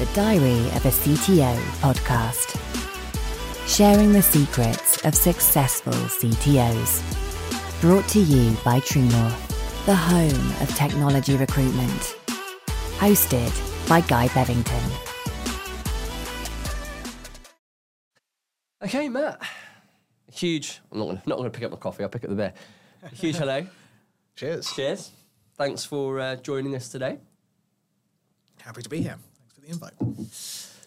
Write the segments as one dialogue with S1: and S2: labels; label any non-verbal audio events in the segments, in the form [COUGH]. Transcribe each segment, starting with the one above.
S1: the Diary of a CTO podcast. Sharing the secrets of successful CTOs. Brought to you by True the home of technology recruitment. Hosted by Guy Bevington.
S2: Okay, Matt. Huge. I'm not gonna, not to pick up my coffee. I'll pick up the beer. Huge hello.
S3: Cheers.
S2: Cheers. Thanks for uh, joining us today.
S3: Happy to be here. For the invite.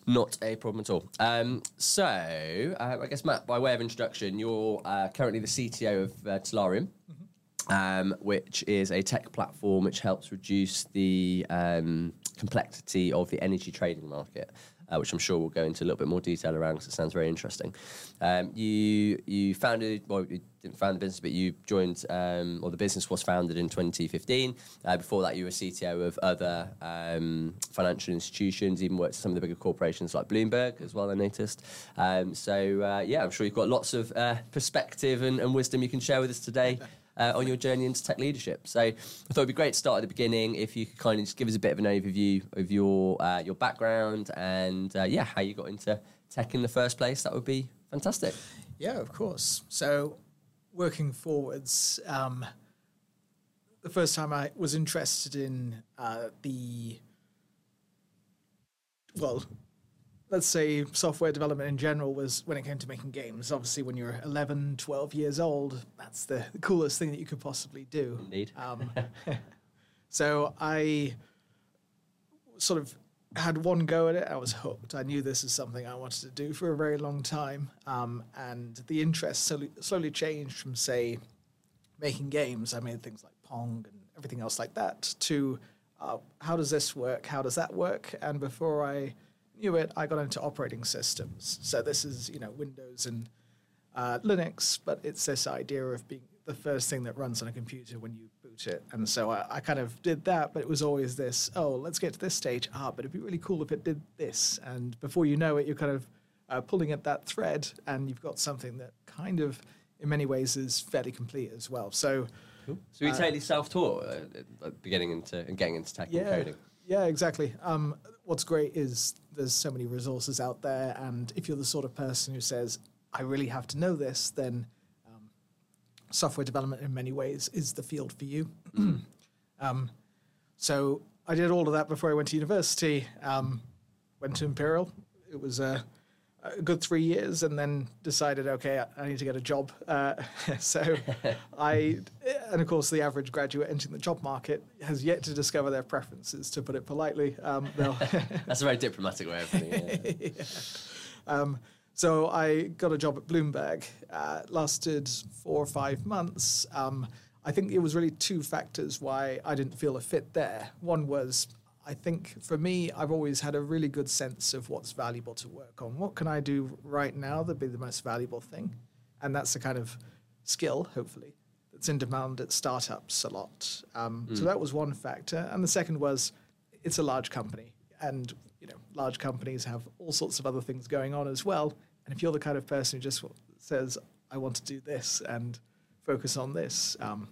S2: Not a problem at all. Um, so, uh, I guess, Matt, by way of introduction, you're uh, currently the CTO of uh, Tallarium, um, which is a tech platform which helps reduce the um, complexity of the energy trading market. Uh, which I'm sure we'll go into a little bit more detail around because it sounds very interesting. Um, you you founded, well, you didn't found the business, but you joined, um, or the business was founded in 2015. Uh, before that, you were CTO of other um, financial institutions, even worked at some of the bigger corporations like Bloomberg as well, I noticed. Um, so, uh, yeah, I'm sure you've got lots of uh, perspective and, and wisdom you can share with us today. Uh, on your journey into tech leadership. So I thought it'd be great to start at the beginning if you could kind of just give us a bit of an overview of your uh, your background and uh, yeah, how you got into tech in the first place. That would be fantastic.
S3: Yeah, of course. So, working forwards, um, the first time I was interested in uh, the, well, let's say software development in general was when it came to making games. Obviously, when you're 11, 12 years old, that's the coolest thing that you could possibly do.
S2: Indeed.
S3: Um, [LAUGHS] [LAUGHS] so I sort of had one go at it. I was hooked. I knew this is something I wanted to do for a very long time. Um, and the interest slowly, slowly changed from, say, making games. I made things like Pong and everything else like that to uh, how does this work? How does that work? And before I knew it, I got into operating systems. So this is, you know, Windows and uh, Linux, but it's this idea of being the first thing that runs on a computer when you it. And so I, I kind of did that, but it was always this, oh, let's get to this stage. Ah, but it'd be really cool if it did this. And before you know it, you're kind of uh, pulling at that thread and you've got something that kind of, in many ways, is fairly complete as well. So,
S2: So you totally self-taught uh, beginning into and getting into tech and coding.
S3: yeah, exactly. Um, what's great is there's so many resources out there, and if you're the sort of person who says, "I really have to know this," then software development, in many ways, is the field for you. [CLEARS THROAT] um, so I did all of that before I went to university. Um, went to Imperial. It was a, a good three years, and then decided, okay, I, I need to get a job. Uh, [LAUGHS] so [LAUGHS] I, and of course, the average graduate entering the job market has yet to discover their preferences, to put it politely. Um, [LAUGHS]
S2: That's a very diplomatic way of putting it. yeah.
S3: um, so I got a job at Bloomberg. Uh, lasted four or five months. Um, I think it was really two factors why I didn't feel a fit there. One was I think for me, I've always had a really good sense of what's valuable to work on. What can I do right now that'd be the most valuable thing? And that's the kind of skill, hopefully, that's in demand at startups a lot. Um, So that was one factor. And the second was it's a large company. And, you know, large companies have all sorts of other things going on as well. And if you're the kind of person who just says, I want to do this and focus on this, um,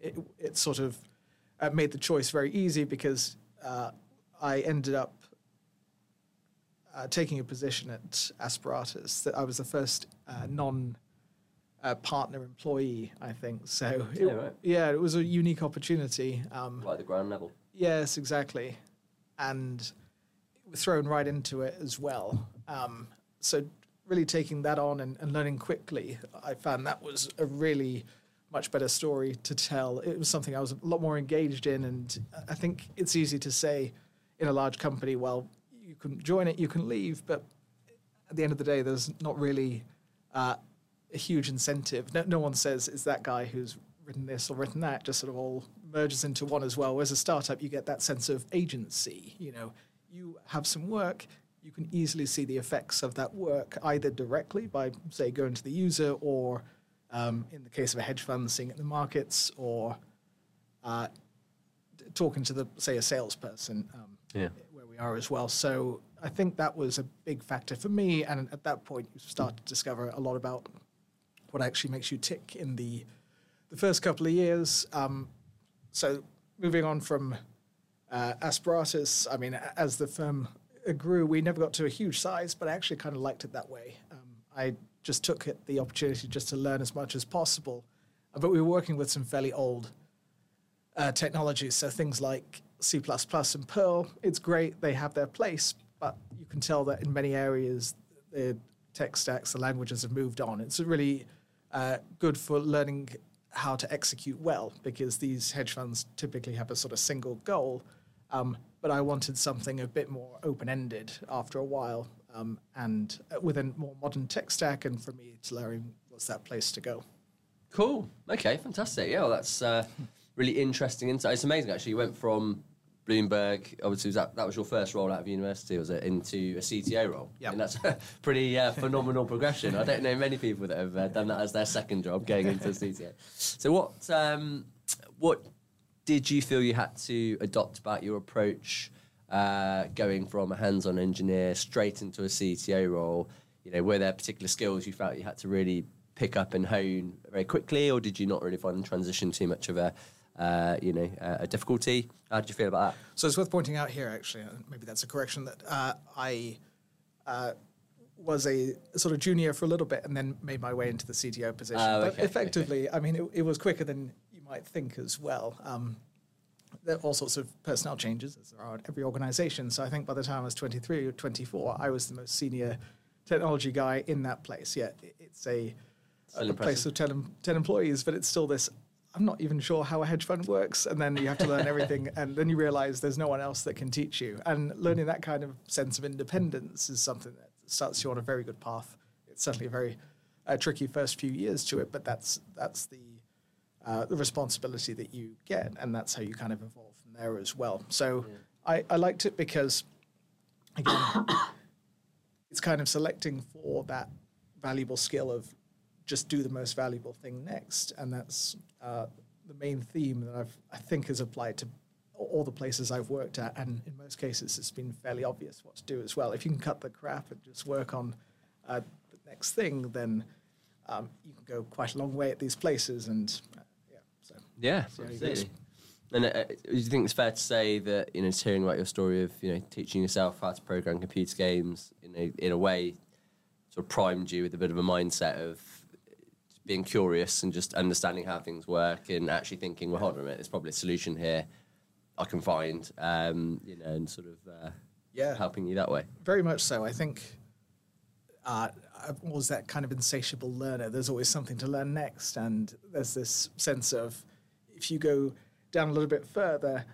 S3: it, it sort of uh, made the choice very easy because uh, I ended up uh, taking a position at Aspiratus. That I was the first uh, non uh, partner employee, I think. So it,
S2: Yeah, right.
S3: yeah, it was a unique opportunity. Um,
S2: Like the ground level.
S3: Yes, exactly. And thrown right into it as well. Um, so really taking that on and, and learning quickly, I found that was a really much better story to tell. It was something I was a lot more engaged in, and I think it's easy to say in a large company, well, you can join it, you can leave, but at the end of the day, there's not really uh, a huge incentive. No, no one says it's that guy who's written this or written that. Just sort of all merges into one as well. Whereas a startup, you get that sense of agency. You know, you have some work. You can easily see the effects of that work either directly by, say, going to the user, or um, in the case of a hedge fund, seeing it in the markets, or uh, talking to the, say, a salesperson. Um,
S2: Yeah.
S3: where we are as well. So I think that was a big factor for me. And at that point, you start to discover a lot about what actually makes you tick in the the first couple of years. Um, so moving on from Uh, Asperatus, I mean, as the firm grew, we never got to a huge size, but I actually kind of liked it that way. Um, I just took it the opportunity just to learn as much as possible. Uh, But we were working with some fairly old uh, technologies, so things like C++ and Perl. It's great; they have their place, but you can tell that in many areas the tech stacks, the languages have moved on. It's really uh, good for learning how to execute well because these hedge funds typically have a sort of single goal. Um, but I wanted something a bit more open ended after a while um, and uh, with a more modern tech stack. And for me, Tallarium was that place to go.
S2: Cool. Okay, fantastic. Yeah, well, that's uh, really interesting insight. It's amazing, actually. You went from Bloomberg, obviously, was that, that was your first role out of university, was it, into a CTO role?
S3: Yeah.
S2: And that's a [LAUGHS] pretty uh, phenomenal progression. I don't know many people that have uh, done that as their second job, going into CTO. So, what um, what did you feel you had to adopt about your approach uh, going from a hands-on engineer straight into a CTO role? You know, were there particular skills you felt you had to really pick up and hone very quickly, or did you not really find the transition too much of a uh, you know a, a difficulty? How did you feel about that?
S3: So it's worth pointing out here, actually, maybe that's a correction, that uh, I uh, was a sort of junior for a little bit and then made my way into the CTO position.
S2: Oh,
S3: but
S2: okay,
S3: effectively, I mean, it, it was quicker than might think as well. Um, there are all sorts of personnel changes, as there are at every organization. So I think by the time I was 23 or 24, I was the most senior technology guy in that place. Yeah, it's a, a place of 10, 10 employees, but it's still this. I'm not even sure how a hedge fund works, and then you have to learn [LAUGHS] everything, and then you realize there's no one else that can teach you. And learning that kind of sense of independence is something that starts you on a very good path. It's certainly a very uh, tricky first few years to it, but that's that's the uh, the responsibility that you get, and that's how you kind of evolve from there as well. So I, I liked it because, again, [COUGHS] it's kind of selecting for that valuable skill of just do the most valuable thing next, and that's uh, the main theme that I've I think has applied to all the places I've worked at, and in most cases it's been fairly obvious what to do as well. If you can cut the crap and just work on uh, the next thing, then um, you can go quite a long way at these places, and yeah, so
S2: Yeah,
S3: how it goes.
S2: absolutely. And uh, do you think it's fair to say that you know, just hearing about your story of you know teaching yourself how to program computer games in a in a way, sort of primed you with a bit of a mindset of being curious and just understanding how things work and actually thinking, well, hold on a minute, there's probably a solution here I can find, um, you know, and sort of uh,
S3: Yeah.
S2: helping you that way.
S3: Very much so. I think uh, I'm always that kind of insatiable learner. There's always something to learn next, and there's this sense of if you go down a little bit further,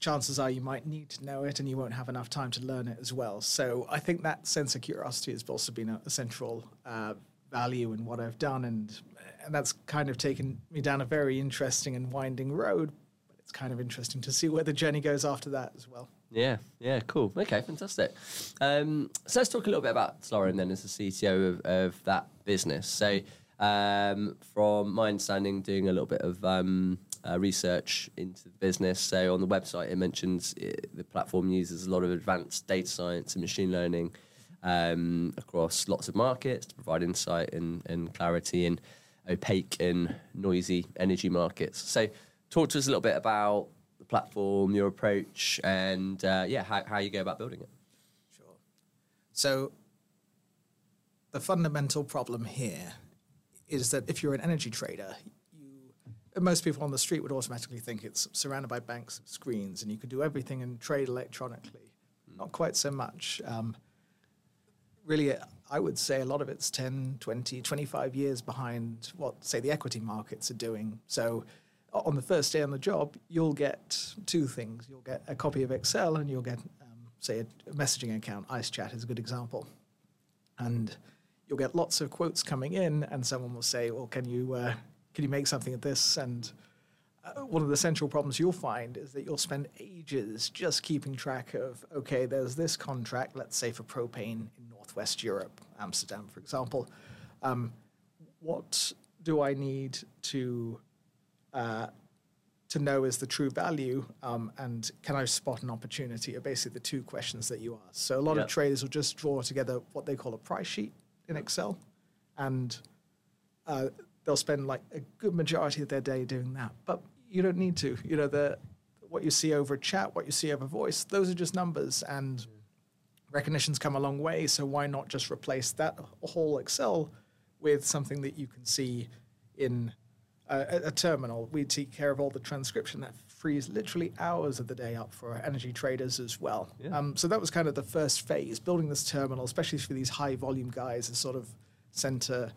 S3: chances are you might need to know it, and you won't have enough time to learn it as well. So I think that sense of curiosity has also been a, central uh, value in what I've done, and and that's kind of taken me down a very interesting and winding road. But it's kind of interesting to see where the journey goes after that as well.
S2: Yeah, yeah, cool. Okay, fantastic. Um, so let's talk a little bit about Slorin then as the CTO of, of that business. So, um, from my understanding, doing a little bit of um, uh, research into the business. So, on the website, it mentions it, the platform uses a lot of advanced data science and machine learning um, across lots of markets to provide insight and, and clarity in opaque and noisy energy markets. So, talk to us a little bit about the platform, your approach, and uh, yeah, how, how you go about building it.
S3: Sure. So the fundamental problem here is that if you're an energy trader, you most people on the street would automatically think it's surrounded by banks of screens and you could do everything and trade electronically. Not quite so much. Um, really, I would say a lot of it's 10, 20, 25 years behind what, say, the equity markets are doing. So on the first day on the job, you'll get two things. You'll get a copy of Excel and you'll get, um, say, a messaging account. IceChat is a good example. And you'll get lots of quotes coming in, and someone will say, "Well, can you uh, can you make something of this?" And uh, one of the central problems you'll find is that you'll spend ages just keeping track of, okay, there's this contract, let's say for propane in Northwest Europe, Amsterdam, for example. Um, what do I need to uh, to know is the true value, um, and can I spot an opportunity? Are basically the two questions that you ask. So a lot
S2: Yep.
S3: of traders will just draw together what they call a price sheet in Excel, and uh, they'll spend like a good majority of their day doing that. But you don't need to. You know, the what you see over chat, what you see over voice, those are just numbers, and recognition's come a long way. So why not just replace that whole Excel with something that you can see in a, a terminal? We take care of all the transcription that frees literally hours of the day up for energy traders as well.
S2: Yeah.
S3: Um, so that was kind of the first phase, building this terminal, especially for these high volume guys, as sort of center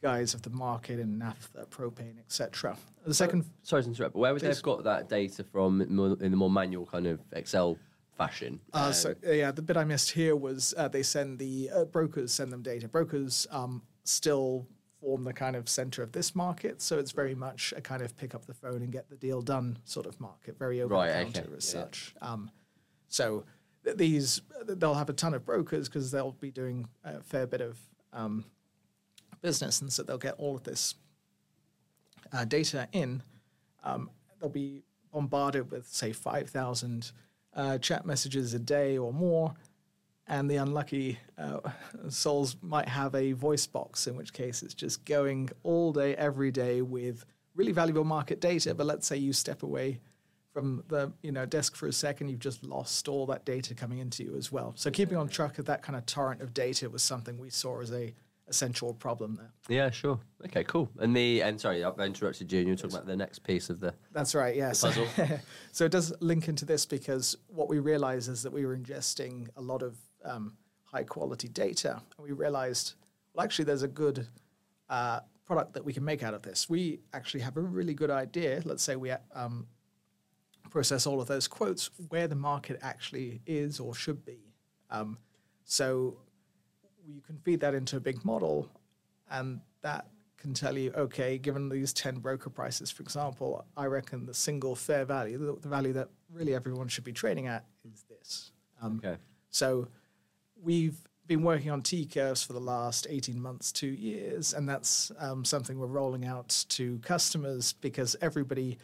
S3: guys of the market in naphtha, propane, etc. The second,
S2: Sorry to interrupt, but where would they have got that data from in the more manual kind of Excel fashion?
S3: uh,
S2: Um,
S3: so uh, yeah, the bit I missed here was uh, they send the uh, brokers send them data. Brokers um, still form the kind of center of this market, so it's very much a kind of pick up the phone and get the deal done sort of market, very over
S2: Right,
S3: the
S2: okay,
S3: counter as
S2: yeah.
S3: such. Um, so th- these they'll have a ton of brokers because they'll be doing a fair bit of um, business, and so they'll get all of this uh, data in. Um, they'll be bombarded with say five thousand uh, chat messages a day or more, and the unlucky uh, souls might have a voice box, in which case it's just going all day, every day with really valuable market data. But let's say you step away from the you know desk for a second, you've just lost all that data coming into you as well. So keeping on track of that kind of torrent of data was something we saw as a essential problem there.
S2: yeah, sure. Okay, cool. And the and sorry, I've interrupted you. and You were talking about the next piece of the.
S3: That's right, yes.
S2: puzzle. [LAUGHS]
S3: so it does link into this because what we realized is that we were ingesting a lot of um, high quality data. And we realized, well, actually, there's a good uh, product that we can make out of this. We actually have a really good idea. Let's say we um, process all of those quotes where the market actually is or should be. Um, so you can feed that into a big model, and that can tell you, okay, given these 10 broker prices, for example, I reckon the single fair value, the, the value that really everyone should be trading at, is this. Um,
S2: Okay.
S3: So we've been working on T curves for the last 18 months, two years, and that's um, something we're rolling out to customers because everybody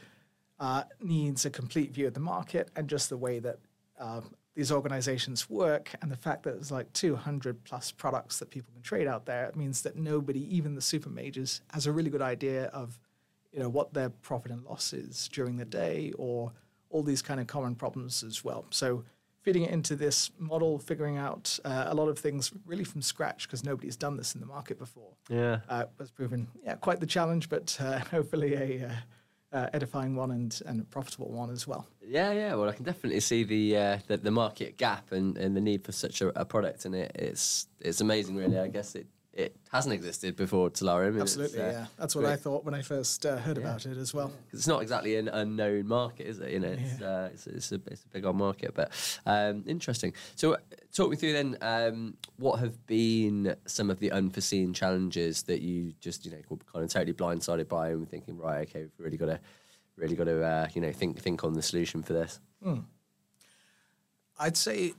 S3: uh, needs a complete view of the market and just the way that um, these organizations work and the fact that there's like 200 plus products that people can trade out there it means that nobody even the super majors has a really good idea of you know what their profit and loss is during the day or all these kind of common problems as well. So feeding it into this model figuring out uh, a lot of things really from scratch because nobody's done this in the market before
S2: Yeah.
S3: uh, has proven yeah quite the challenge but uh, [LAUGHS] hopefully a uh, uh, edifying one and, and a profitable one as well
S2: Yeah, yeah. Well, I can definitely see the uh, the, the market gap and, and the need for such a, a product, and it, it's it's amazing, really. I guess it, it hasn't existed before it's,
S3: Absolutely,
S2: uh,
S3: yeah. That's what
S2: great.
S3: I thought when I first uh, heard about it as well.
S2: It's not exactly an unknown market, is it? You know, it's, uh, it's, it's, a, it's a big old market, but um, interesting. So, uh, talk me through then. Um, what have been some of the unforeseen challenges that you just you know kind of totally blindsided by and thinking, right, okay, we've really got to, really got to, uh, you know, think think on the solution for this.
S3: I'd say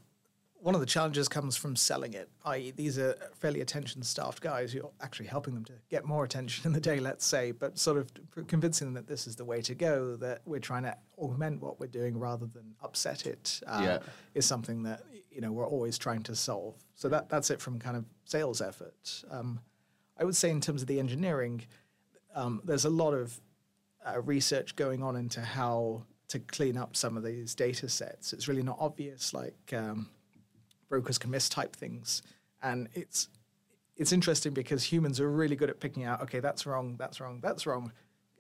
S3: one of the challenges comes from selling it, i.e., these are fairly attention staffed guys. You're actually helping them to get more attention in the day, let's say, but sort of convincing them that this is the way to go, that we're trying to augment what we're doing rather than upset it, uh,
S2: Yeah.
S3: is something that you know we're always trying to solve. So that that's it from kind of sales effort. Um, I would say in terms of the engineering, um, there's a lot of uh, research going on into how to clean up some of these data sets. It's really not obvious, like um, brokers can mistype things, and it's it's interesting because humans are really good at picking out, okay, that's wrong, that's wrong, that's wrong.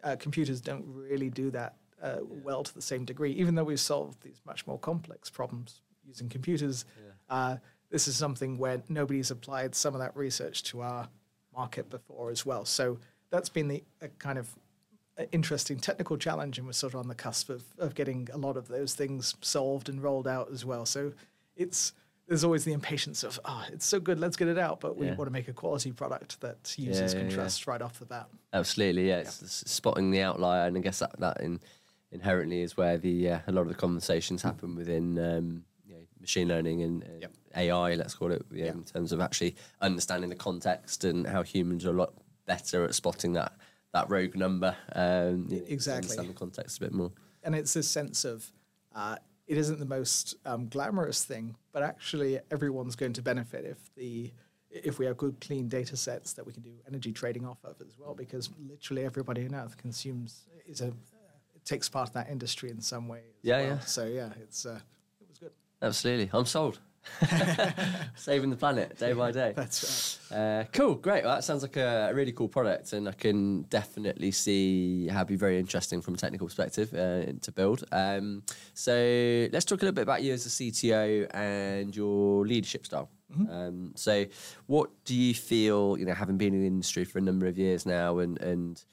S3: Uh, computers don't really do that uh, well to the same degree, even though we've solved these much more complex problems using computers. Uh, this is something where nobody's applied some of that research to our market before as well. So that's been the a kind of uh, interesting technical challenge, and we're sort of on the cusp of, of getting a lot of those things solved and rolled out as well. So it's there's always the impatience of, ah, it's so good, let's get it out, but we
S2: Yeah.
S3: want to make a quality product that users
S2: Yeah,
S3: can
S2: yeah,
S3: trust right off the bat.
S2: Absolutely, yeah. It's, spotting the outlier, and I guess that that in, inherently is where the uh, a lot of the conversations happen within um, you know, machine learning and uh,
S3: Yep.
S2: AI, let's call it, in terms of actually understanding the context and how humans are a lot better at spotting that that rogue number. Um, you know, to
S3: Exactly.
S2: Understand the context a bit more.
S3: and it's this sense of uh, it isn't the most um, glamorous thing, but actually everyone's going to benefit if the if we have good clean data sets that we can do energy trading off of as well, because literally everybody on earth consumes is a takes part in that industry in some way.
S2: Yeah,
S3: well.
S2: yeah.
S3: So yeah, it's uh, it was good.
S2: Absolutely. I'm sold. [LAUGHS] [LAUGHS] Saving the planet day by day.
S3: That's right.
S2: Uh, cool, great. Well, that sounds like a, really cool product, and I can definitely see how it'd be very interesting from a technical perspective uh, to build. Um, so let's talk a little bit about you as a CTO and your leadership style. Um, so, what do you feel? You know, having been in the industry for a number of years now, and and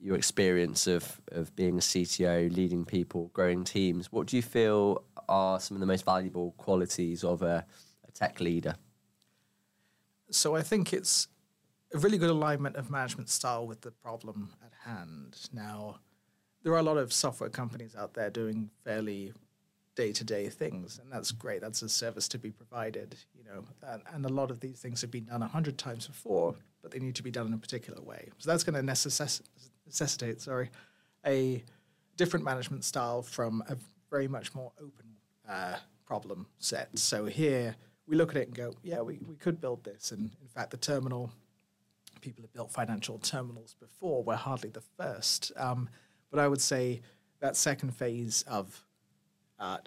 S2: your experience of of being a CTO, leading people, growing teams. What do you feel are some of the most valuable qualities of a, a tech leader?
S3: So I think it's a really good alignment of management style with the problem at hand. Now, there are a lot of software companies out there doing fairly day-to-day things, and that's great. That's a service to be provided, you know. And, and a lot of these things have been done a hundred times before, but they need to be done in a particular way. So that's going to necess- necessitate, sorry, a different management style from a very much more open uh, problem set. So here we look at it and go, yeah, we, we could build this. And in fact, the terminal, people have built financial terminals before. We're hardly the first. Um, but I would say that second phase of uh,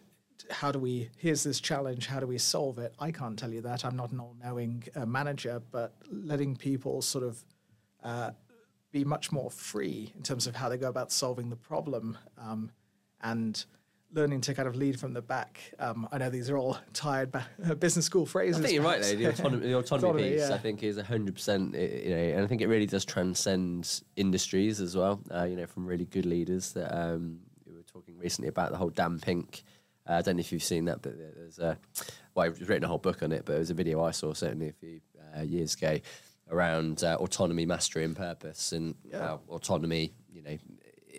S3: how do we, here's this challenge, how do we solve it? I can't tell you that. I'm not an all knowing uh, manager, but letting people sort of uh, be much more free in terms of how they go about solving the problem um, and learning to kind of lead from the back. Um, I know these are all tired ba- [LAUGHS] business school phrases.
S2: I think you're right though. The autonomy, the [LAUGHS] autonomy,
S3: Autonomy,
S2: piece,
S3: yeah.
S2: I think, is hundred percent. You know, and I think it really does transcend industries as well. Uh, you know, from really good leaders. That um, we were talking recently about the whole Dan Pink. Uh, I don't know if you've seen that, but there's a well, I've written a whole book on it. But it was a video I saw certainly a few uh, years ago around uh, autonomy, mastery, and purpose, and how autonomy, you know,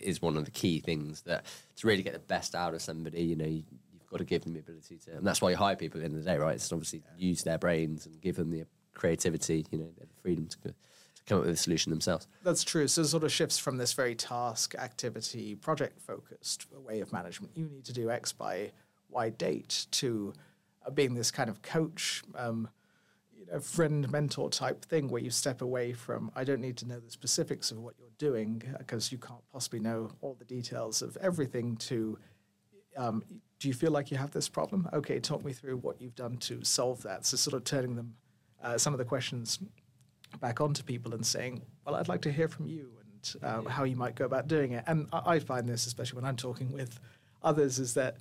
S2: is one of the key things that to really get the best out of somebody, you know, you, you've got to give them the ability to, and that's why you hire people at the end of the day, right? It's obviously use their brains and give them the creativity, you know, the freedom to, to come up with a solution themselves.
S3: That's true. So it sort of shifts from this very task, activity, project focused way of management. You need to do X by Y date to uh, being this kind of coach, um, you know, friend mentor type thing where you step away from, I don't need to know the specifics of what you're doing because you can't possibly know all the details of everything to um, do you feel like you have this problem? Okay, talk me through what you've done to solve that. So, sort of turning them, uh, some of the questions back onto people and saying, well, I'd like to hear from you and uh, how you might go about doing it. And I, I find this, especially when I'm talking with others, is that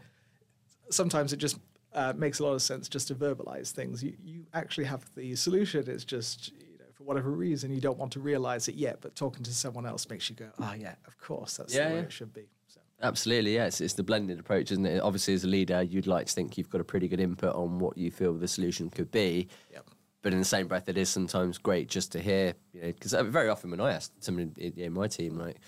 S3: sometimes it just uh, makes a lot of sense just to verbalize things. You, you actually have the solution. It's just, for whatever reason, you don't want to realize it yet, but talking to someone else makes you go, oh, yeah, of course, that's
S2: Yeah,
S3: the way
S2: yeah.
S3: it should be. So.
S2: Absolutely, yeah. It's, it's the blended approach, isn't it? Obviously, as a leader, you'd like to think you've got a pretty good input on what you feel the solution could be.
S3: Yep.
S2: But in the same breath, it is sometimes great just to hear, you know, because uh, very often when I ask someone in, in my team, like,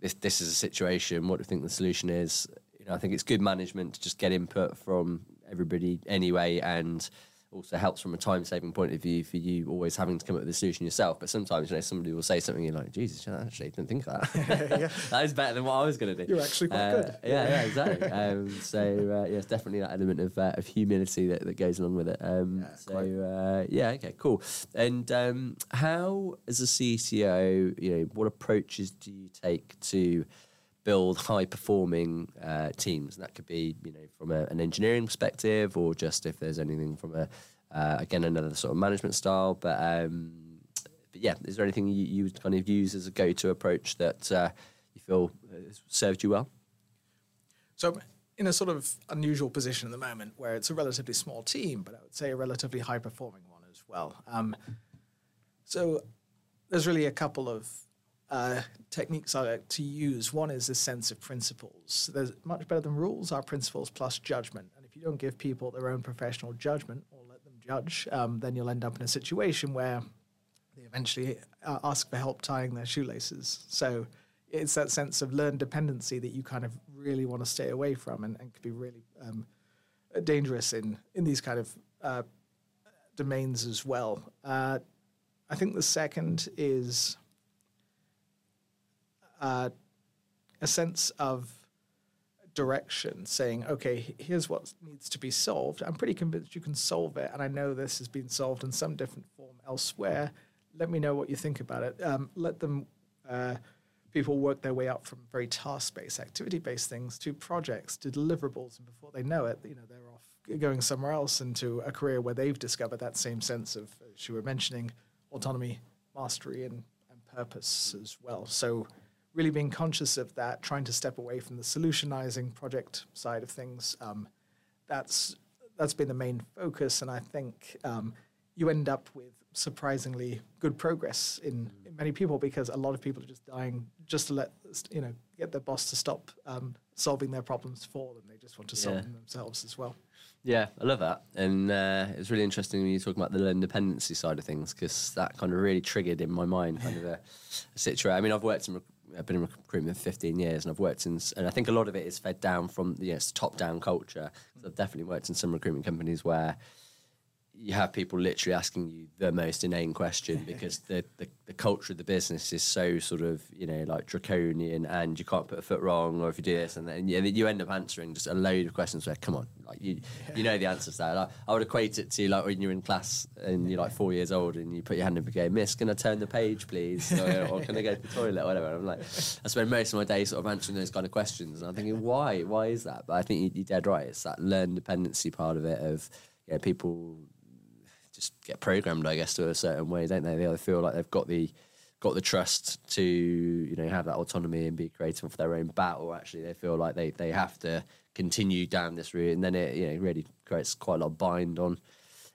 S2: this, this is a situation, what do you think the solution is? You know, I think it's good management to just get input from everybody anyway, and also helps from a time saving point of view for you always having to come up with a solution yourself. But sometimes, you know, somebody will say something, you're like, Jesus, I actually didn't think of that. [LAUGHS] [LAUGHS] that is better than what I was going to do.
S3: You're actually quite
S2: Uh,
S3: good.
S2: Yeah, yeah, exactly. um, so uh, yeah, it's definitely that element of, uh, of humility that, that goes along with it. Um,
S3: Yeah,
S2: so uh, yeah, okay, cool. And um, how, as a CTO, you know, what approaches do you take to build high performing uh, teams? And that could be, you know, from a, an engineering perspective, or just if there's anything from a uh, again another sort of management style. But um, but yeah, is there anything you, you would kind of use as a go to approach that uh, you feel has served you well?
S3: So in a sort of unusual position at the moment where it's a relatively small team, but I would say a relatively high performing one as well. Um, so there's really a couple of uh, techniques I like to use. One is a sense of principles. There's much better than rules are principles plus judgment. And if you don't give people their own professional judgment or let them judge, um, then you'll end up in a situation where they eventually uh, ask for help tying their shoelaces. So it's that sense of learned dependency that you kind of really want to stay away from and, and could be really um, dangerous in, in these kind of uh, domains as well. Uh, I think the second is uh, a sense of direction, saying, okay, here's what needs to be solved. I'm pretty convinced you can solve it, and I know this has been solved in some different form elsewhere. Let me know what you think about it. Um, let them, uh, people work their way up from very task-based, activity-based things to projects, to deliverables, and before they know it, you know, they're off going somewhere else into a career where they've discovered that same sense of, as you were mentioning, autonomy, mastery, and, and purpose as well. So, really being conscious of that, trying to step away from the solutionizing project side of things. Um, that's that's been the main focus, and I think um, you end up with surprisingly good progress in, in, many people because a lot of people are just dying just to let you know get their boss to stop um, solving their problems for them. They just want to solve yeah. them themselves as well.
S2: Yeah, I love that, and uh, it's really interesting when you talk about the independency side of things because that kind of really triggered in my mind kind of a, a situation. I mean, I've worked in I've been in recruitment for 15 years and I've worked in, and I think a lot of it is fed down from the yes, top down culture. I've definitely worked in some recruitment companies where you have people literally asking you the most inane question [LAUGHS] because the, the, the, culture of the business is so sort of you know like draconian and you can't put a foot wrong or if you do this and then you end up answering just a load of questions where come on like you you know the answers there like, I would equate it to like when you're in class and you're like four years old and you put your hand up and go miss can I turn the page please? Or, or can I go to the toilet or whatever? I'm like I spend most of my day sort of answering those kind of questions and I'm thinking why? Why is that? But I think you're dead right. It's that learn dependency part of it of yeah people just get programmed, I guess, to a certain way, don't they? They feel like they've got the got the trust to you know have that autonomy and be creative for their own bat, or actually they feel like they they have to continue down this route, and then it you know really creates quite a lot of bind on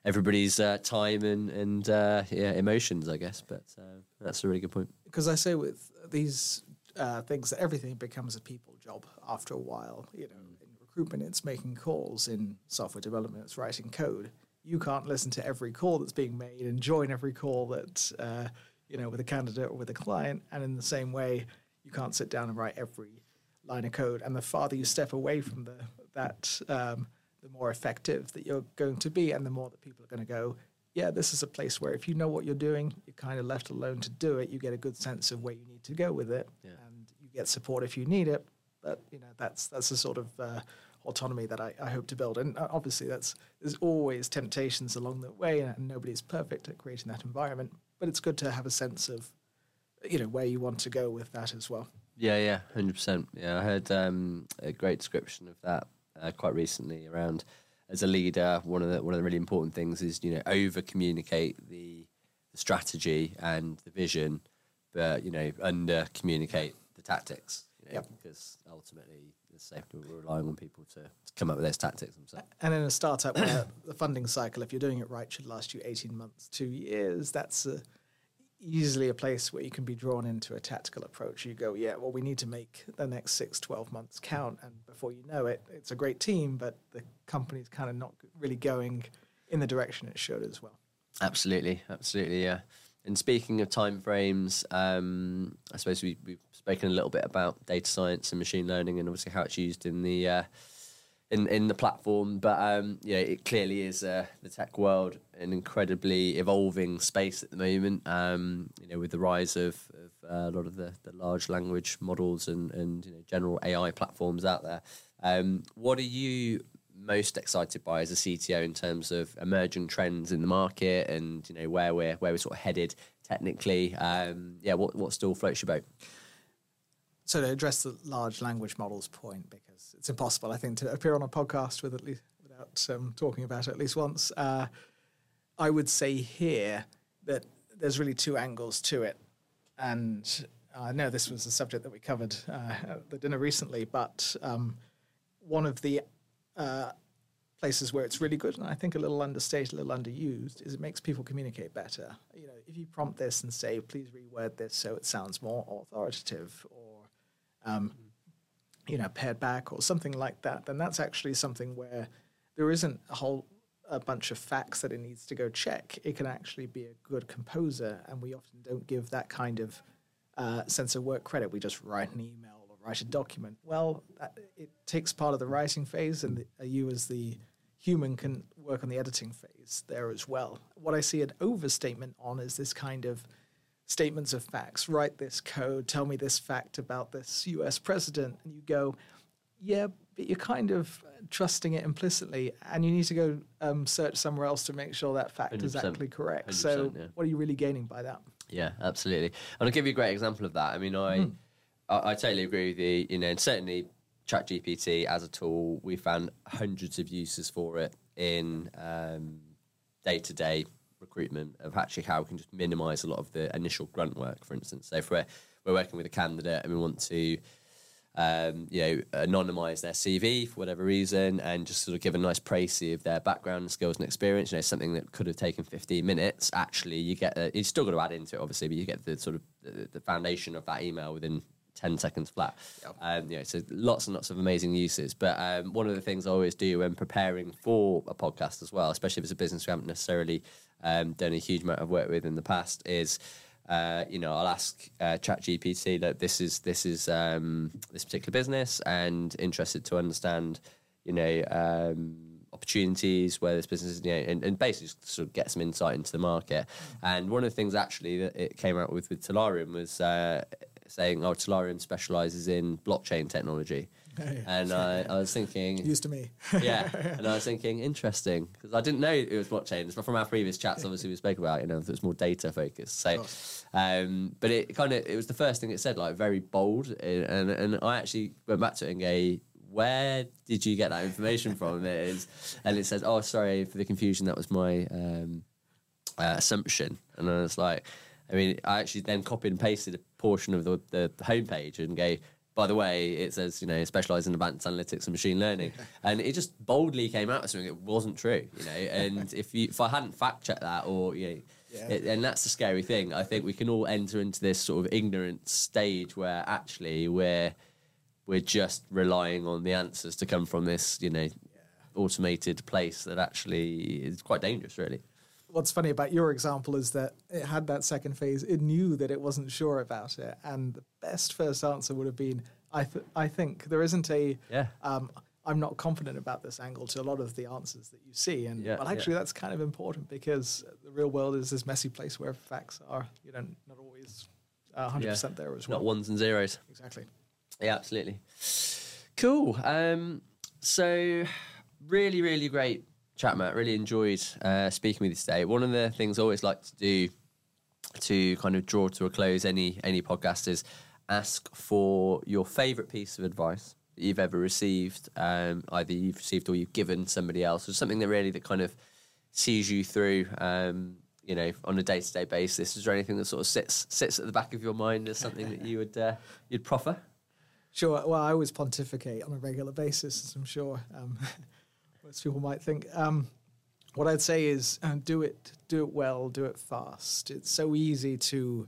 S2: everybody's uh, time and and uh, yeah emotions, I guess. But uh, that's a really good point.
S3: Because I say with these uh, things everything becomes a people job after a while. You know, in recruitment, it's making calls. In software development, it's writing code you can't listen to every call that's being made and join every call that uh, you know with a candidate or with a client. And in the same way you can't sit down and write every line of code. And the farther you step away from the that um, the more effective that you're going to be and the more that people are going to go yeah this is a place where if you know what you're doing you're kind of left alone to do it. You get a good sense of where you need to go with it yeah. and you get support if you need it. But you know that's that's a sort of uh, autonomy that I, I hope to build. And uh, obviously, that's there's always temptations along the way, and nobody's perfect at creating that environment. But it's good to have a sense of, you know, where you want to go with that as well.
S2: Yeah, yeah, hundred percent. Yeah, I heard um, a great description of that uh, quite recently around as a leader. One of the one of the really important things is you know over communicate the, the strategy and the vision, but you know under communicate the tactics. You know, yep. Because ultimately, safe to relying on people to, to come up with those tactics themselves.
S3: And in a startup where [COUGHS] the funding cycle, if you're doing it right, should last you 18 months, two years, that's a, easily a place where you can be drawn into a tactical approach. You go, yeah, well, we need to make the next six, 12 months count. And before you know it, it's a great team, but the company's kind of not really going in the direction it should as well.
S2: Absolutely, absolutely, yeah. And speaking of timeframes, um, I suppose we, we've spoken a little bit about data science and machine learning, and obviously how it's used in the uh, in in the platform. But um, yeah, it clearly is uh, the tech world an incredibly evolving space at the moment. Um, you know, with the rise of, of uh, a lot of the, the large language models and and you know, general AI platforms out there. Um, what are you most excited by as a CTO in terms of emerging trends in the market and you know where we're where we're sort of headed technically? Um, yeah, what what still floats your boat?
S3: So to address the large language models point, because it's impossible, I think, to appear on a podcast with at least without um, talking about it at least once. Uh, I would say here that there's really two angles to it, and I know this was a subject that we covered uh, at the dinner recently, but um, one of the uh, places where it's really good, and I think a little understated, a little underused, is it makes people communicate better. You know, if you prompt this and say, "Please reword this so it sounds more authoritative," or um, you know, pared back or something like that, then that's actually something where there isn't a whole a bunch of facts that it needs to go check. It can actually be a good composer, and we often don't give that kind of uh, sense of work credit. We just write an email write a document. Well, that, it takes part of the writing phase, and the, uh, you as the human can work on the editing phase there as well. What I see an overstatement on is this kind of statements of facts. Write this code, tell me this fact about this US president, and you go, yeah, but you're kind of trusting it implicitly, and you need to go um, search somewhere else to make sure that fact is actually correct. So, yeah. what are you really gaining by that?
S2: Yeah, absolutely. And I'll give you a great example of that. I mean, I. Mm I, I totally agree with you. You know, and certainly ChatGPT as a tool, we found hundreds of uses for it in day to day recruitment of actually how we can just minimize a lot of the initial grunt work, for instance. So if we're, we're working with a candidate and we want to um, you know, anonymize their CV for whatever reason and just sort of give a nice précis of their background, skills, and experience. You know, something that could have taken 15 minutes. Actually, you get a, you still got to add into it, obviously, but you get the sort of the, the foundation of that email within 10 seconds flat. Yep. Um, you know, so lots and lots of amazing uses. But um, one of the things I always do when preparing for a podcast as well, especially if it's a business we haven't necessarily um, done a huge amount of work with in the past, is uh, you know, I'll ask uh, ChatGPT that this is this is um, this particular business and interested to understand, you know, um, opportunities where this business is, you know, and, and basically sort of get some insight into the market. And one of the things actually that it came out with with Tallarium was uh, saying, "Oh, Tallarium specializes in blockchain technology." And I, I was thinking, [LAUGHS]
S3: used to me. [LAUGHS]
S2: yeah, [LAUGHS] and I was thinking, interesting, because I didn't know it was blockchain. But from our previous chats, obviously we spoke about, you know, it was more data focused. So, um, but it kind of it was the first thing it said, like very bold, and and I actually went back to it and go, where did you get that information from? it is, and it says, oh, sorry for the confusion. That was my um, uh, assumption, and I was like. I mean, I actually then copied and pasted a portion of the, the, homepage and go, by the way, it says, you know, specialize in advanced analytics and machine learning. [LAUGHS] and it just boldly came out as something that wasn't true, you know. And if you, if I hadn't fact checked that or, you know, yeah. It, and that's the scary thing. I think we can all enter into this sort of ignorant stage where actually we're we're just relying on the answers to come from this, you know, automated place that actually is quite dangerous, really
S3: what's funny about your example is that it had that second phase. It knew that it wasn't sure about it, and the best first answer would have been, "I th- I think there isn't a
S2: yeah."
S3: Um, I'm not confident about this angle to a lot of the answers that you see, and yeah, well, actually, yeah. that's kind of important because the real world is this messy place where facts are, you know, not always 100 uh, percent there as well.
S2: Not ones and zeros.
S3: Exactly.
S2: Yeah, absolutely. Cool. Um, so, really, really great chat, Matt. Really enjoyed uh, speaking with you today. One of the things I always like to do to kind of draw to a close any any podcast is ask for your favourite piece of advice that you've ever received, um, either you've received or you've given somebody else, or something that really that kind of sees you through. Um, you know, on a day-to-day basis, is there anything that sort of sits sits at the back of your mind as something that you would uh, you'd proffer?
S3: Sure. Well, I always pontificate on a regular basis, as I'm sure um, [LAUGHS] most people might think. Um, what I'd say is uh, do it, do it well, do it fast. It's so easy to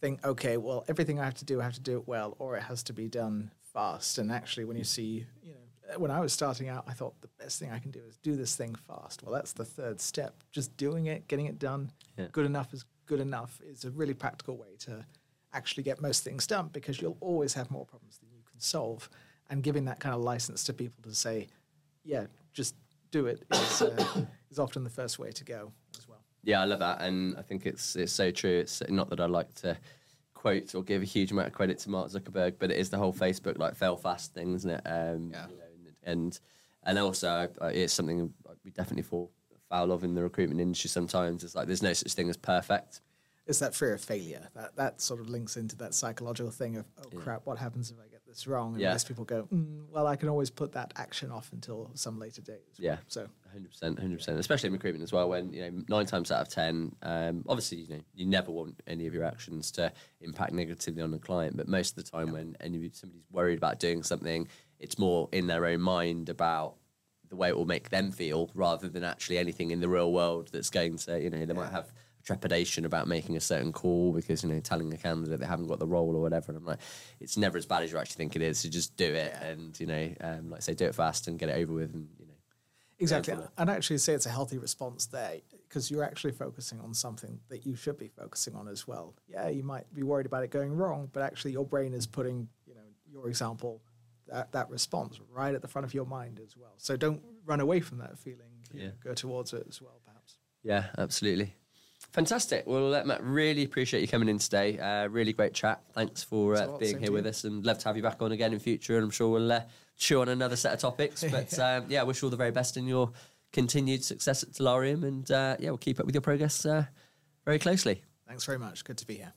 S3: think, okay, well, everything I have to do, I have to do it well, or it has to be done fast. And actually, when you see, you know, when I was starting out, I thought the best thing I can do is do this thing fast. Well, that's the third step. Just doing it, getting it done, yeah. good enough is good enough is a really practical way to actually get most things done because you'll always have more problems than you can solve. And giving that kind of license to people to say, yeah, just do it is, uh, [COUGHS] is often the first way to go as well.
S2: Yeah, I love that, and I think it's it's so true. It's not that I like to quote or give a huge amount of credit to Mark Zuckerberg, but it is the whole Facebook like fail fast thing, isn't it? Um, yeah. You know, and and also it's something we definitely fall foul of in the recruitment industry. Sometimes it's like there's no such thing as perfect.
S3: It's that fear of failure that that sort of links into that psychological thing of oh yeah. crap, what happens if I get this wrong. Yeah. most people go, mm, well, I can always put that action off until some later date.
S2: yeah.
S3: Well.
S2: So. 100%, 100%, especially in recruitment as well. When you know nine times out of ten, um, obviously you know you never want any of your actions to impact negatively on the client, but most of the time yeah. when any somebody's worried about doing something, it's more in their own mind about the way it will make them feel rather than actually anything in the real world that's going to you know they might have trepidation about making a certain call because you know telling a candidate they haven't got the role or whatever. And I'm like, it's never as bad as you actually think it is. So just do it, and you know, um, like I say, do it fast and get it over with, and you know.
S3: Exactly, I'd actually say it's a healthy response there because you're actually focusing on something that you should be focusing on as well. Yeah, you might be worried about it going wrong, but actually your brain is putting, you know, your example, that, that response right at the front of your mind as well. So don't run away from that feeling. Yeah. Know, go towards it as well, perhaps.
S2: Yeah, absolutely. Fantastic. Well, uh, Matt, really appreciate you coming in today. Uh, really great chat. Thanks for uh, being here with us, and love to have you back on again in future. And I'm sure we'll uh, chew on another set of topics. [LAUGHS] But um, yeah, wish you all the very best in your continued success at Tallarium, and uh, yeah, we'll keep up with your progress uh, very closely.
S3: Thanks very much. Good to be here.